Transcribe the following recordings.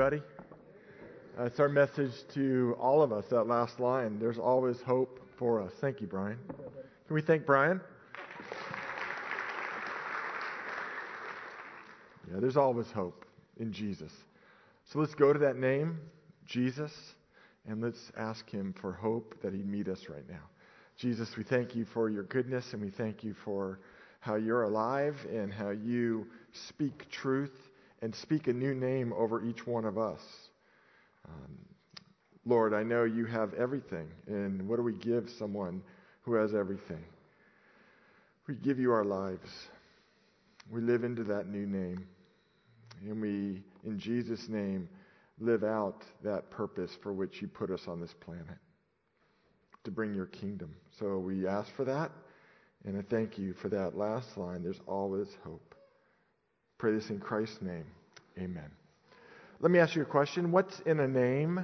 everybody. That's our message to all of us, that last line. There's always hope for us. Thank you, Brian. Can we thank Brian? Yeah, there's always hope in Jesus. So let's go to that name, Jesus, and let's ask him for hope that he'd meet us right now. Jesus, we thank you for your goodness and we thank you for how you're alive and how you speak truth and speak a new name over each one of us. Um, Lord, I know you have everything. And what do we give someone who has everything? We give you our lives. We live into that new name. And we, in Jesus' name, live out that purpose for which you put us on this planet to bring your kingdom. So we ask for that. And I thank you for that last line. There's always hope. Pray this in Christ's name. Amen. Let me ask you a question. What's in a name?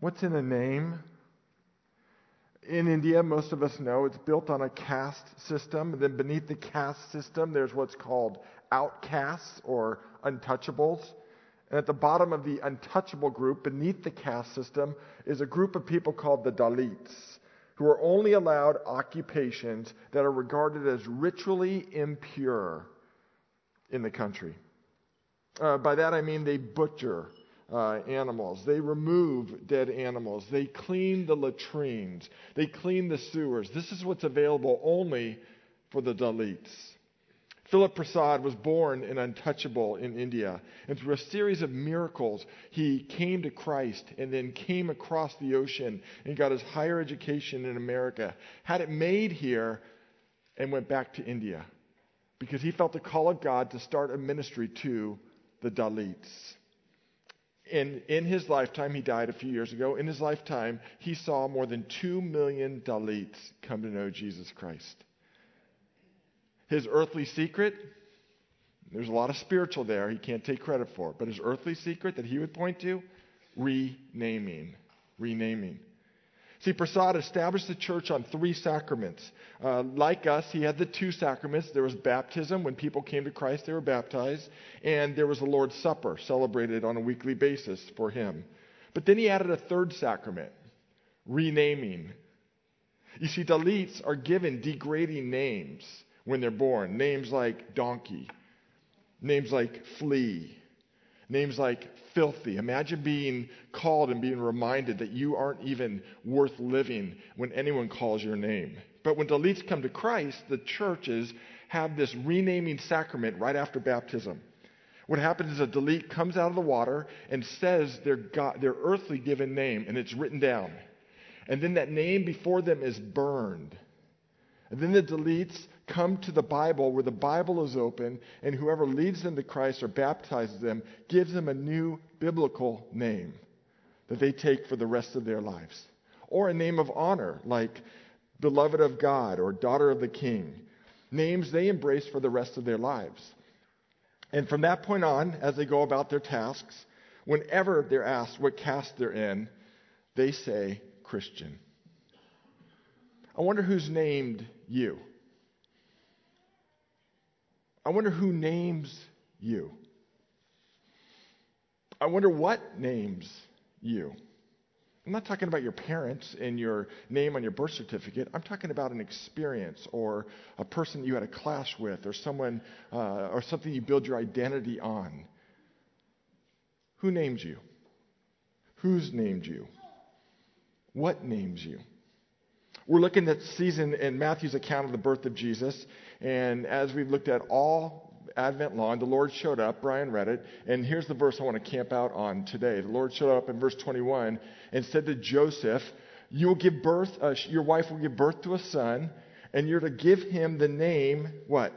What's in a name? In India, most of us know it's built on a caste system. And Then beneath the caste system, there's what's called outcasts or untouchables. And at the bottom of the untouchable group, beneath the caste system, is a group of people called the Dalits, who are only allowed occupations that are regarded as ritually impure in the country. Uh, by that I mean they butcher uh, animals, they remove dead animals, they clean the latrines, they clean the sewers. This is what's available only for the Dalits. Philip Prasad was born in Untouchable in India. And through a series of miracles, he came to Christ and then came across the ocean and got his higher education in America. Had it made here and went back to India because he felt the call of God to start a ministry to the Dalits. In, in his lifetime, he died a few years ago. In his lifetime, he saw more than 2 million Dalits come to know Jesus Christ. His earthly secret, there's a lot of spiritual there he can't take credit for, but his earthly secret that he would point to, renaming. Renaming. See, Prasad established the church on three sacraments. Uh, like us, he had the two sacraments. There was baptism. When people came to Christ, they were baptized. And there was the Lord's Supper, celebrated on a weekly basis for him. But then he added a third sacrament renaming. You see, Dalits are given degrading names when they're born. Names like donkey, names like flea, names like filthy. Imagine being called and being reminded that you aren't even worth living when anyone calls your name. But when Dalits come to Christ, the churches have this renaming sacrament right after baptism. What happens is a Dalit comes out of the water and says their, God, their earthly given name, and it's written down. And then that name before them is burned. And then the Dalits come to the Bible where the Bible is open, and whoever leads them to Christ or baptizes them gives them a new biblical name that they take for the rest of their lives. Or a name of honor, like beloved of God or daughter of the king. Names they embrace for the rest of their lives. And from that point on, as they go about their tasks, whenever they're asked what caste they're in, they say Christian. I wonder who's named you. I wonder who names you. I wonder what names you. I'm not talking about your parents and your name on your birth certificate. I'm talking about an experience or a person you had a clash with or someone uh, or something you build your identity on. Who names you? Who's named you? What names you? We're looking at season in Matthew's account of the birth of Jesus, and as we've looked at all Advent long, the Lord showed up. Brian read it. And here's the verse I want to camp out on today. The Lord showed up in verse 21 and said to Joseph, You will give birth, uh, your wife will give birth to a son, and you're to give him the name, what?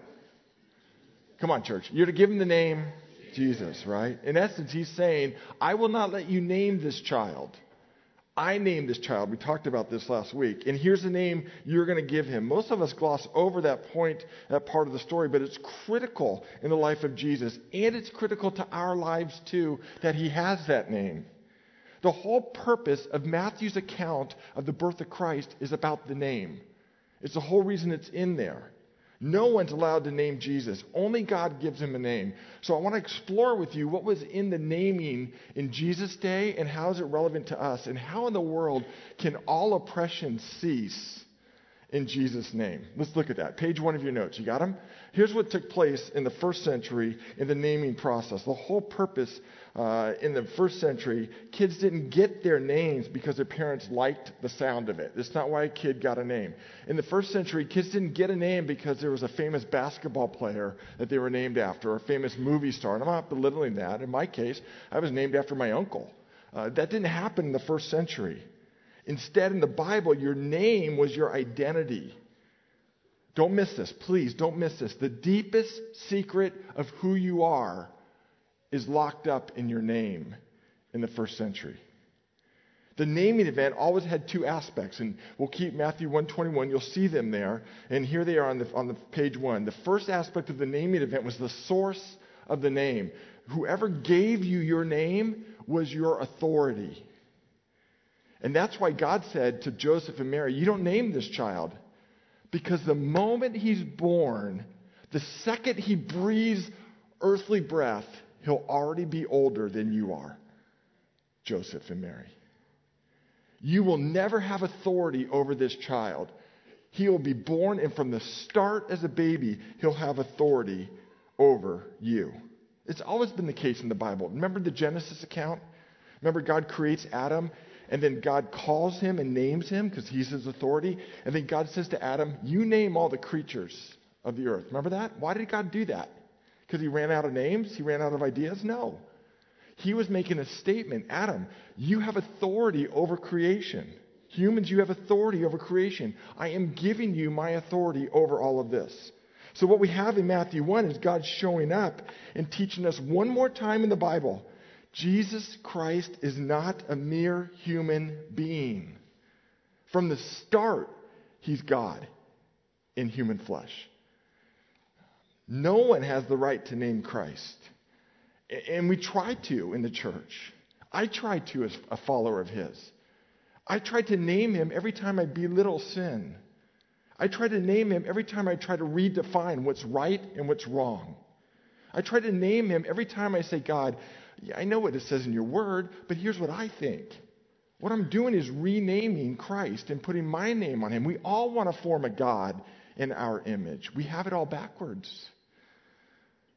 Come on, church. You're to give him the name Jesus, right? In essence, he's saying, I will not let you name this child. I named this child. We talked about this last week. And here's the name you're going to give him. Most of us gloss over that point, that part of the story, but it's critical in the life of Jesus. And it's critical to our lives too that he has that name. The whole purpose of Matthew's account of the birth of Christ is about the name. It's the whole reason it's in there. No one's allowed to name Jesus. Only God gives him a name. So I want to explore with you what was in the naming in Jesus' day and how is it relevant to us and how in the world can all oppression cease in Jesus' name. Let's look at that. Page one of your notes. You got them? Here's what took place in the first century in the naming process. The whole purpose uh, in the first century, kids didn't get their names because their parents liked the sound of it. That's not why a kid got a name. In the first century, kids didn't get a name because there was a famous basketball player that they were named after, or a famous movie star. And I'm not belittling that. In my case, I was named after my uncle. Uh, that didn't happen in the first century. Instead, in the Bible, your name was your identity. Don't miss this. Please don't miss this. The deepest secret of who you are is locked up in your name in the first century. The naming event always had two aspects, and we'll keep Matthew 121. You'll see them there, and here they are on the, on the page one. The first aspect of the naming event was the source of the name. Whoever gave you your name was your authority. And that's why God said to Joseph and Mary, You don't name this child. Because the moment he's born, the second he breathes earthly breath, he'll already be older than you are, Joseph and Mary. You will never have authority over this child. He will be born, and from the start as a baby, he'll have authority over you. It's always been the case in the Bible. Remember the Genesis account? Remember, God creates Adam, and then God calls him and names him because he's his authority. And then God says to Adam, You name all the creatures of the earth. Remember that? Why did God do that? Because he ran out of names? He ran out of ideas? No. He was making a statement Adam, you have authority over creation. Humans, you have authority over creation. I am giving you my authority over all of this. So, what we have in Matthew 1 is God showing up and teaching us one more time in the Bible Jesus Christ is not a mere human being. From the start, he's God in human flesh. No one has the right to name Christ. And we try to in the church. I try to as a follower of his. I try to name him every time I belittle sin. I try to name him every time I try to redefine what's right and what's wrong. I try to name him every time I say, God, yeah, I know what it says in your word, but here's what I think. What I'm doing is renaming Christ and putting my name on him. We all want to form a God in our image. We have it all backwards.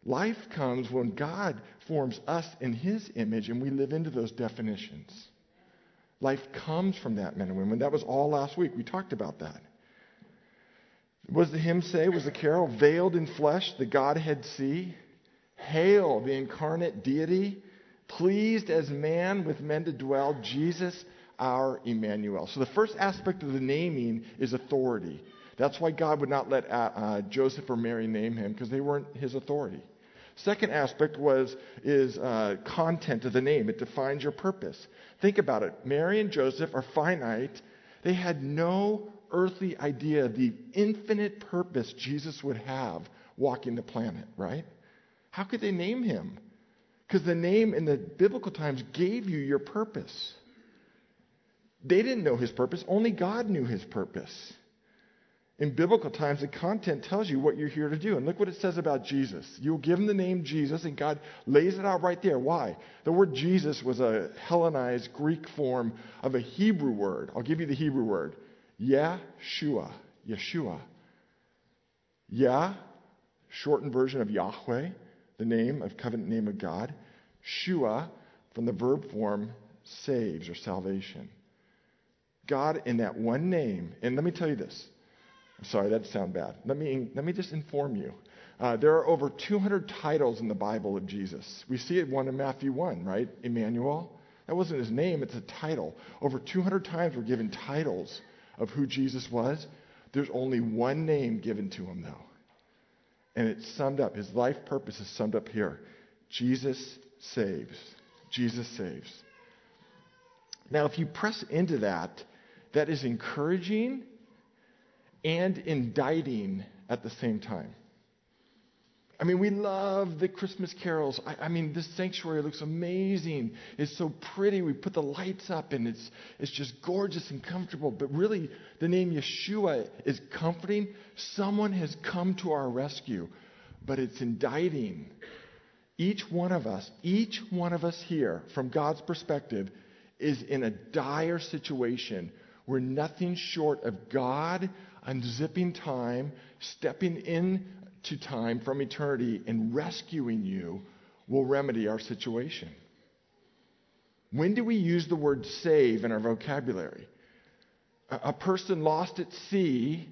Life comes when God forms us in his image and we live into those definitions. Life comes from that, men and women. That was all last week. We talked about that. Was the hymn say, was the carol, veiled in flesh, the Godhead see? Hail, the incarnate deity, pleased as man with men to dwell, Jesus our Emmanuel. So the first aspect of the naming is authority. That's why God would not let uh, uh, Joseph or Mary name him because they weren't his authority. Second aspect was is uh, content of the name. It defines your purpose. Think about it. Mary and Joseph are finite. They had no earthly idea of the infinite purpose Jesus would have walking the planet, right? How could they name him? Because the name in the biblical times gave you your purpose. They didn't know his purpose, only God knew his purpose. In biblical times, the content tells you what you're here to do. And look what it says about Jesus. You'll give him the name Jesus, and God lays it out right there. Why? The word Jesus was a Hellenized Greek form of a Hebrew word. I'll give you the Hebrew word Yeshua. Yeshua. Yah, shortened version of Yahweh the name of covenant name of God. Shua, from the verb form, saves or salvation. God, in that one name, and let me tell you this. I'm sorry, that sounds bad. Let me, let me just inform you. Uh, there are over 200 titles in the Bible of Jesus. We see it one in Matthew 1, right? Emmanuel. That wasn't his name, it's a title. Over 200 times we're given titles of who Jesus was. There's only one name given to him, though. And it's summed up, his life purpose is summed up here Jesus saves. Jesus saves. Now, if you press into that, that is encouraging and indicting at the same time. I mean, we love the Christmas carols. I, I, mean, this sanctuary looks amazing. It's so pretty. We put the lights up and it's, it's just gorgeous and comfortable. But really, the name Yeshua is comforting. Someone has come to our rescue, but it's indicting. Each one of us, each one of us here, from God's perspective, is in a dire situation where nothing short of God unzipping time, stepping in to time from eternity and rescuing you will remedy our situation. When do we use the word save in our vocabulary? A, person lost at sea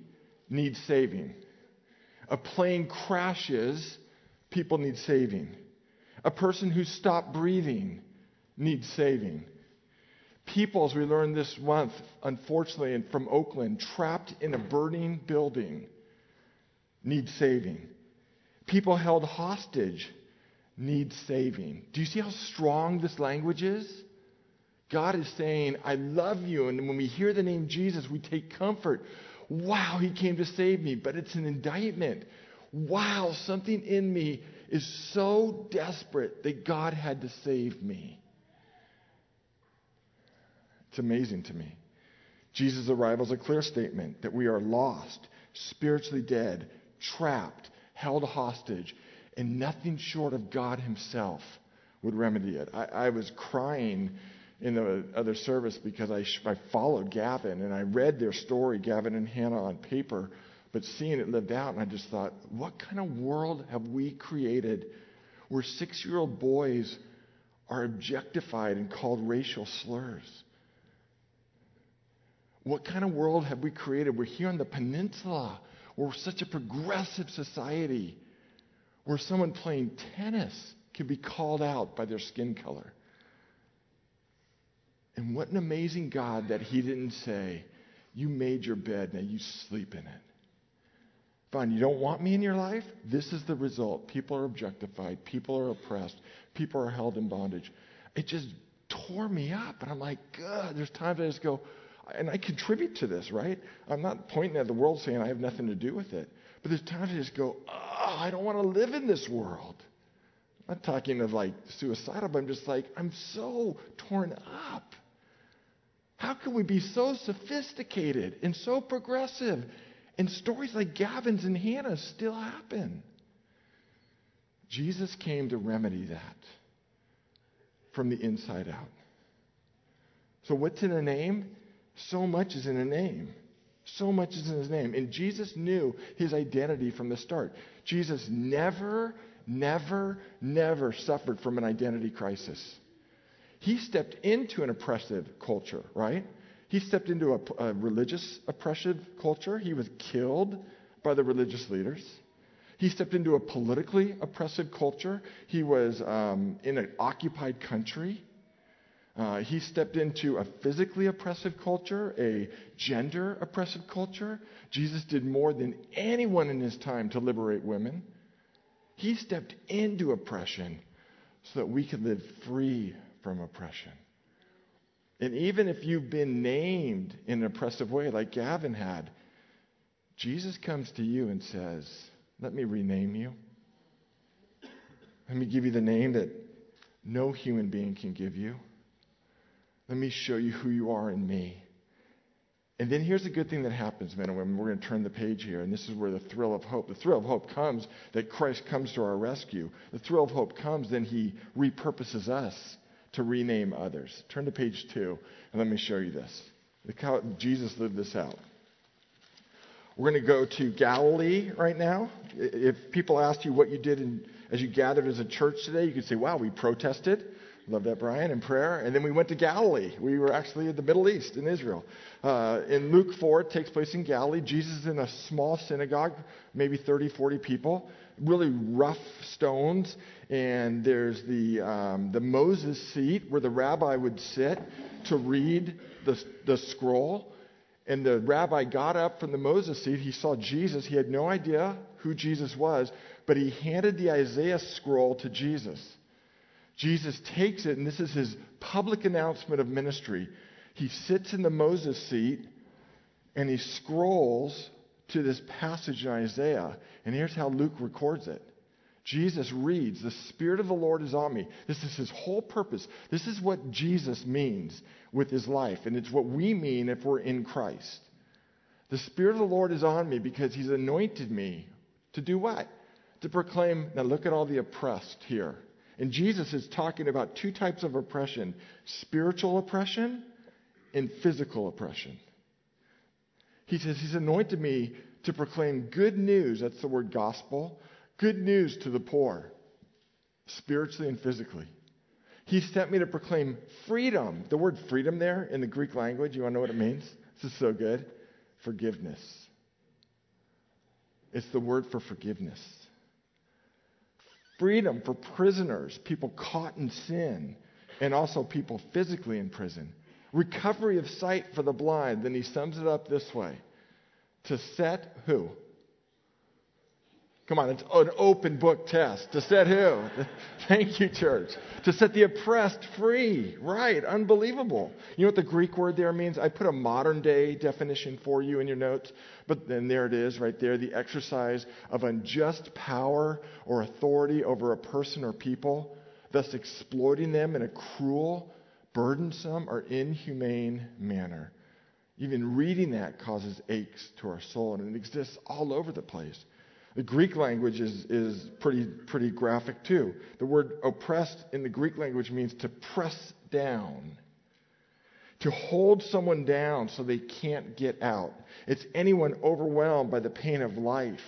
needs saving. A plane crashes, people need saving. A person who stopped breathing needs saving. People, as we learned this month, unfortunately, from Oakland, trapped in a burning building need saving. People held hostage need saving. Do you see how strong this language is? God is saying, I love you. And when we hear the name Jesus, we take comfort. Wow, he came to save me. But it's an indictment. Wow, something in me is so desperate that God had to save me. It's amazing to me. Jesus' arrival is a clear statement that we are lost, spiritually dead, trapped, held hostage, and nothing short of God Himself would remedy it. I, I was crying in the other service because I, I followed Gavin and I read their story, Gavin and Hannah, on paper, but seeing it lived out, and I just thought, what kind of world have we created where six year old boys are objectified and called racial slurs? What kind of world have we created? We're here on the peninsula we're such a progressive society where someone playing tennis can be called out by their skin color. And what an amazing God that He didn't say, You made your bed, now you sleep in it. Fine, you don't want me in your life? This is the result. People are objectified, people are oppressed, people are held in bondage. It just tore me up. And I'm like, God, there's times I just go, and I contribute to this, right? I'm not pointing at the world saying I have nothing to do with it. But there's times I just go, oh, I don't want to live in this world. I'm not talking of like suicidal, but I'm just like, I'm so torn up. How can we be so sophisticated and so progressive? And stories like Gavin's and Hannah's still happen. Jesus came to remedy that from the inside out. So, what's in a name? So much is in a name. So much is in his name. And Jesus knew his identity from the start. Jesus never, never, never suffered from an identity crisis. He stepped into an oppressive culture, right? He stepped into a, a religious oppressive culture. He was killed by the religious leaders. He stepped into a politically oppressive culture. He was um, in an occupied country. Uh, he stepped into a physically oppressive culture, a gender oppressive culture. Jesus did more than anyone in his time to liberate women. He stepped into oppression so that we could live free from oppression. And even if you've been named in an oppressive way, like Gavin had, Jesus comes to you and says, Let me rename you. Let me give you the name that no human being can give you. Let me show you who you are in me. And then here's the good thing that happens, men and women. We're going to turn the page here, and this is where the thrill of hope. The thrill of hope comes that Christ comes to our rescue. The thrill of hope comes, then he repurposes us to rename others. Turn to page two, and let me show you this. Look how Jesus lived this out. We're going to go to Galilee right now. If people asked you what you did in, as you gathered as a church today, you could say, wow, we protested. Love that, Brian, in prayer. And then we went to Galilee. We were actually in the Middle East, in Israel. Uh, in Luke 4, it takes place in Galilee. Jesus is in a small synagogue, maybe 30, 40 people, really rough stones. And there's the, um, the Moses seat where the rabbi would sit to read the, the scroll. And the rabbi got up from the Moses seat. He saw Jesus. He had no idea who Jesus was, but he handed the Isaiah scroll to Jesus. Jesus takes it, and this is his public announcement of ministry. He sits in the Moses seat and he scrolls to this passage in Isaiah. And here's how Luke records it Jesus reads, The Spirit of the Lord is on me. This is his whole purpose. This is what Jesus means with his life, and it's what we mean if we're in Christ. The Spirit of the Lord is on me because he's anointed me to do what? To proclaim, now look at all the oppressed here. And Jesus is talking about two types of oppression spiritual oppression and physical oppression. He says, He's anointed me to proclaim good news. That's the word gospel Good news to the poor, spiritually and physically. He sent me to proclaim freedom. The word freedom there in the Greek language, you want to know what it means? This is so good. Forgiveness. It's the word for forgiveness. Freedom for prisoners, people caught in sin, and also people physically in prison. Recovery of sight for the blind. Then he sums it up this way to set who? Come on, it's an open book test. To set who? Thank you, church. To set the oppressed free. Right, unbelievable. You know what the Greek word there means? I put a modern day definition for you in your notes, but then there it is right there the exercise of unjust power or authority over a person or people, thus exploiting them in a cruel, burdensome, or inhumane manner. Even reading that causes aches to our soul, and it exists all over the place. The Greek language is, is pretty, pretty graphic too. The word oppressed in the Greek language means to press down, to hold someone down so they can't get out. It's anyone overwhelmed by the pain of life,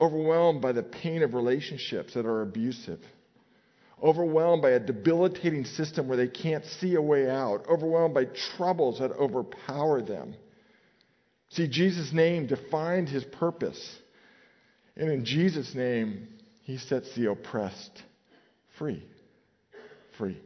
overwhelmed by the pain of relationships that are abusive, overwhelmed by a debilitating system where they can't see a way out, overwhelmed by troubles that overpower them. See, Jesus' name defined his purpose. And in Jesus' name, he sets the oppressed free. Free.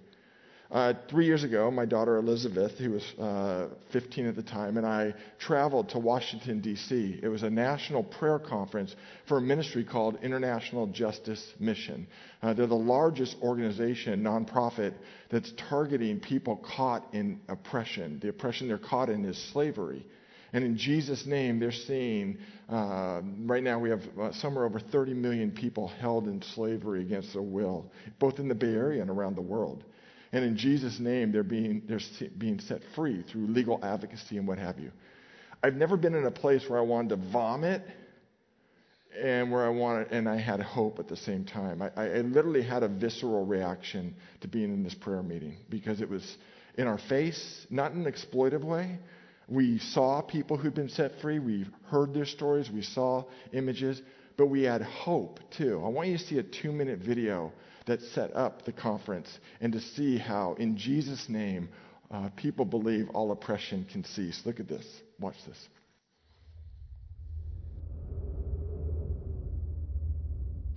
Uh, three years ago, my daughter Elizabeth, who was uh, 15 at the time, and I traveled to Washington, D.C. It was a national prayer conference for a ministry called International Justice Mission. Uh, they're the largest organization, nonprofit, that's targeting people caught in oppression. The oppression they're caught in is slavery. And in Jesus' name, they're seeing uh, right now we have uh, somewhere over 30 million people held in slavery against their will, both in the Bay Area and around the world. And in Jesus' name, they're being, they're being set free through legal advocacy and what have you. I've never been in a place where I wanted to vomit and where I wanted, and I had hope at the same time. I, I literally had a visceral reaction to being in this prayer meeting because it was in our face, not in an exploitive way, we saw people who'd been set free. We heard their stories. We saw images. But we had hope, too. I want you to see a two minute video that set up the conference and to see how, in Jesus' name, uh, people believe all oppression can cease. Look at this. Watch this.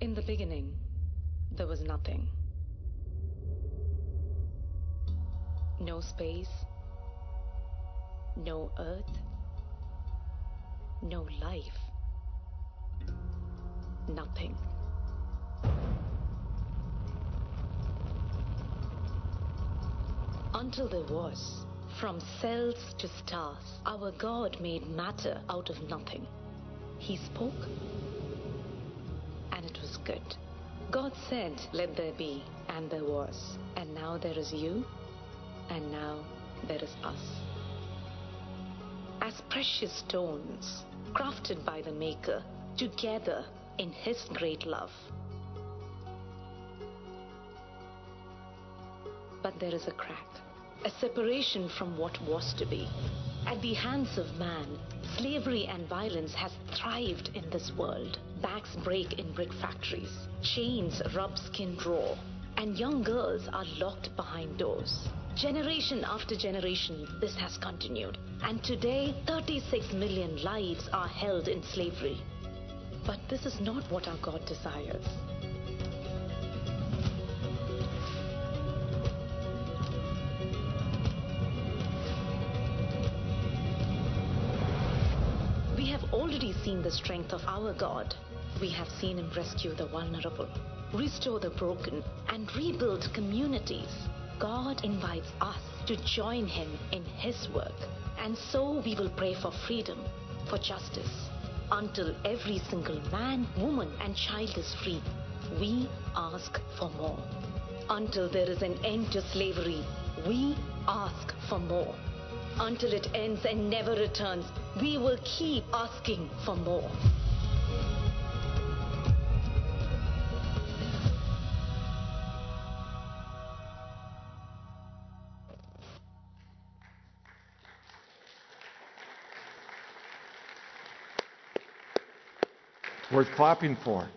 In the beginning, there was nothing. No space, no earth, no life, nothing. Until there was, from cells to stars, our God made matter out of nothing. He spoke, and it was good. God said, Let there be, and there was. And now there is you, and now there is us as precious stones, crafted by the Maker, together in His great love. But there is a crack, a separation from what was to be. At the hands of man, slavery and violence has thrived in this world. Backs break in brick factories, chains rub skin raw, and young girls are locked behind doors. Generation after generation, this has continued. And today, 36 million lives are held in slavery. But this is not what our God desires. We have already seen the strength of our God. We have seen Him rescue the vulnerable, restore the broken, and rebuild communities. God invites us to join Him in His work. And so we will pray for freedom, for justice, until every single man, woman, and child is free. We ask for more. Until there is an end to slavery, we ask for more. Until it ends and never returns, we will keep asking for more. Worth clapping for.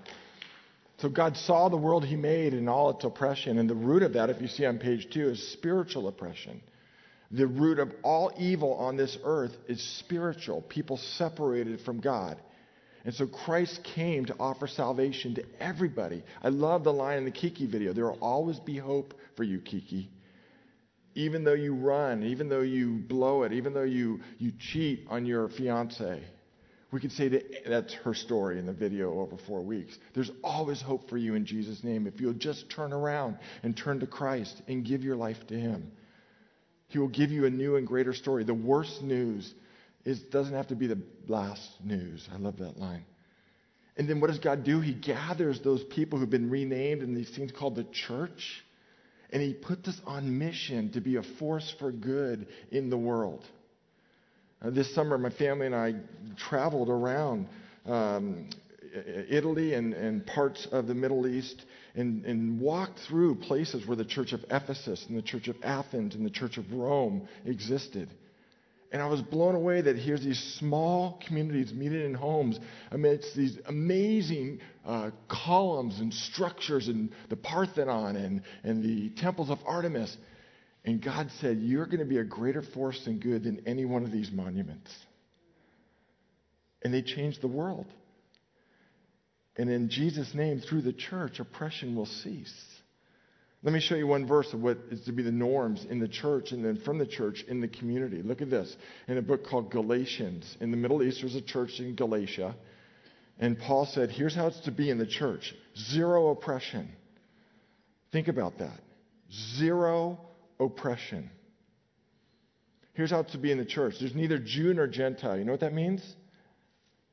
So God saw the world He made and all its oppression, and the root of that, if you see on page two, is spiritual oppression. The root of all evil on this earth is spiritual, people separated from God. And so Christ came to offer salvation to everybody. I love the line in the Kiki video there will always be hope for you, Kiki. Even though you run, even though you blow it, even though you, you cheat on your fiance. We could say that that's her story in the video over four weeks. There's always hope for you in Jesus' name if you'll just turn around and turn to Christ and give your life to Him. He will give you a new and greater story. The worst news is doesn't have to be the last news. I love that line. And then what does God do? He gathers those people who've been renamed in these things called the church, and he puts us on mission to be a force for good in the world. Uh, this summer, my family and I traveled around um, Italy and, and parts of the Middle East and, and walked through places where the church of Ephesus and the church of Athens and the church of Rome existed. And I was blown away that here's these small communities meeting in homes amidst these amazing uh, columns and structures and the Parthenon and, and the temples of Artemis. And God said, You're going to be a greater force and good than any one of these monuments. And they changed the world. And in Jesus' name, through the church, oppression will cease. Let me show you one verse of what is to be the norms in the church and then from the church in the community. Look at this in a book called Galatians. In the Middle East, there's a church in Galatia. And Paul said, Here's how it's to be in the church zero oppression. Think about that. Zero oppression. Here's how to be in the church there's neither Jew nor Gentile. You know what that means?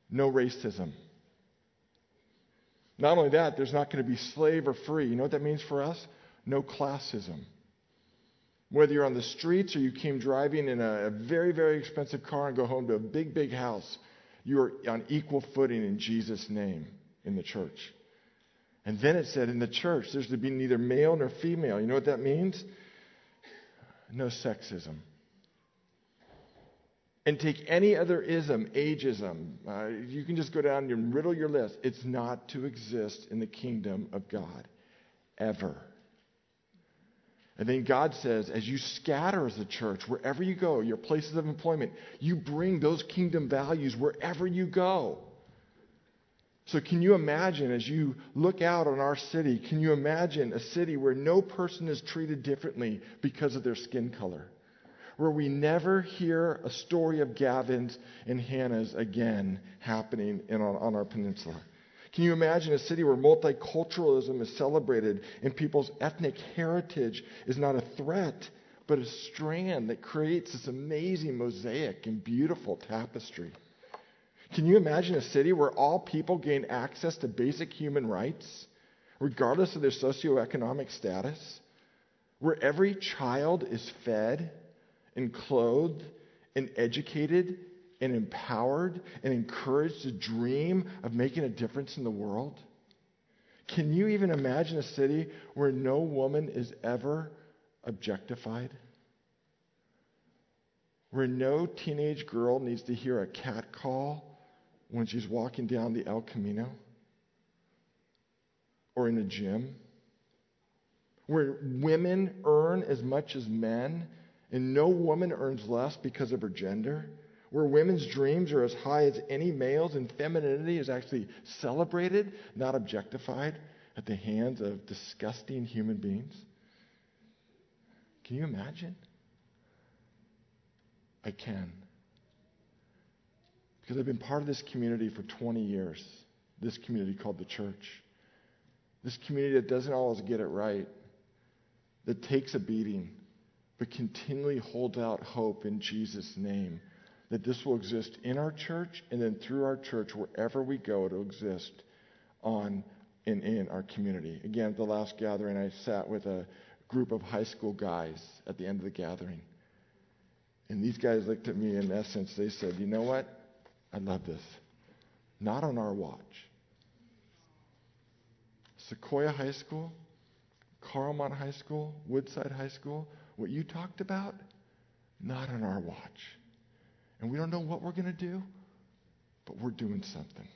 No racism. Not only that, there's not going to be slave or free. You know what that means for us? No classism. Whether you're on the streets or you came driving in a, a very, very expensive car and go home to a big, big house, you are on equal footing in Jesus' name in the church. And then it said in the church, there's to be neither male nor female. You know what that means? No sexism and take any other ism, ageism, uh, you can just go down and riddle your list. It's not to exist in the kingdom of God, ever. And then God says, as you scatter as a church, wherever you go, your places of employment, you bring those kingdom values wherever you go. So, can you imagine, as you look out on our city, can you imagine a city where no person is treated differently because of their skin color? where we never hear a story of Gavin's and Hannah's again happening in, on, on our peninsula. Can you imagine a city where multiculturalism is celebrated and people's ethnic heritage is not a threat, but a strand that creates this amazing mosaic and beautiful tapestry? Can you imagine a city where all people gain access to basic human rights, regardless of their socioeconomic status? Where every child is fed and clothed and educated and empowered and encouraged to dream of making a difference in the world? Can you even imagine a city where no woman is ever objectified? Where no teenage girl needs to hear a cat call when she's walking down the El Camino? Or in a gym? Where women earn as much as men and no woman earns less because of her gender, where women's dreams are as high as any male's, and femininity is actually celebrated, not objectified at the hands of disgusting human beings. Can you imagine? I can. Because I've been part of this community for 20 years, this community called the church. This community that doesn't always get it right, that takes a beating, but continually holds out hope in Jesus' name that this will exist in our church and then through our church, wherever we go, it'll exist on and in our community. Again, at the last gathering, I sat with a group of high school guys at the end of the gathering. And these guys looked at me in essence, they said, You know what? I love this. Not on our watch. Sequoia High School, Carlmont High School, Woodside High School, what you talked about, not on our watch. And we don't know what we're going to do, but we're doing something.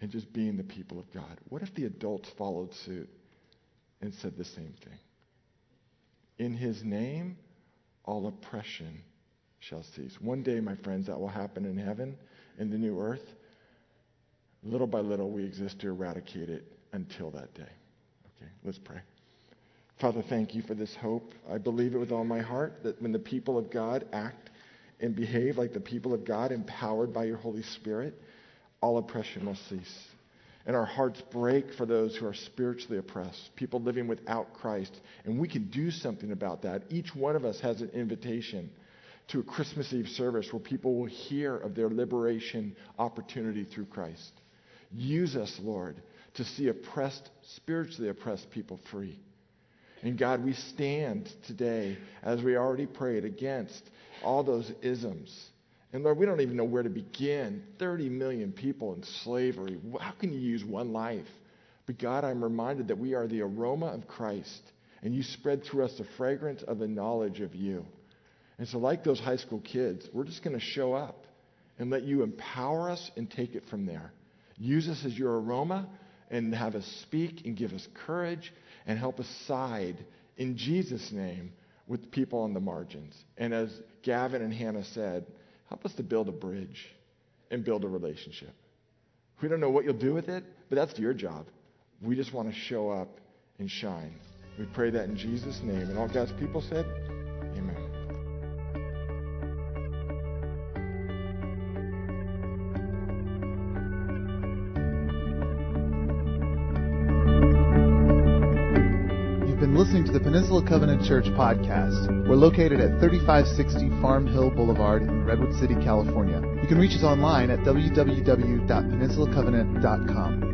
And just being the people of God. What if the adults followed suit and said the same thing? In his name, all oppression shall cease. One day, my friends, that will happen in heaven, in the new earth. Little by little, we exist to eradicate it until that day. Okay, let's pray. Father, thank you for this hope. I believe it with all my heart that when the people of God act and behave like the people of God, empowered by your Holy Spirit, all oppression will cease. And our hearts break for those who are spiritually oppressed, people living without Christ. And we can do something about that. Each one of us has an invitation to a Christmas Eve service where people will hear of their liberation opportunity through Christ. Use us, Lord, to see oppressed, spiritually oppressed people free. And God, we stand today, as we already prayed, against all those isms. And Lord, we don't even know where to begin. 30 million people in slavery. How can you use one life? But God, I'm reminded that we are the aroma of Christ, and you spread through us the fragrance of the knowledge of you. And so, like those high school kids, we're just going to show up and let you empower us and take it from there. Use us as your aroma and have us speak and give us courage and help us side in Jesus' name with people on the margins. And as Gavin and Hannah said, help us to build a bridge and build a relationship. We don't know what you'll do with it, but that's your job. We just want to show up and shine. We pray that in Jesus' name. And all God's people said, Covenant Church podcast. We're located at 3560 Farm Hill Boulevard in Redwood City, California. You can reach us online at www.peninsulacovenant.com.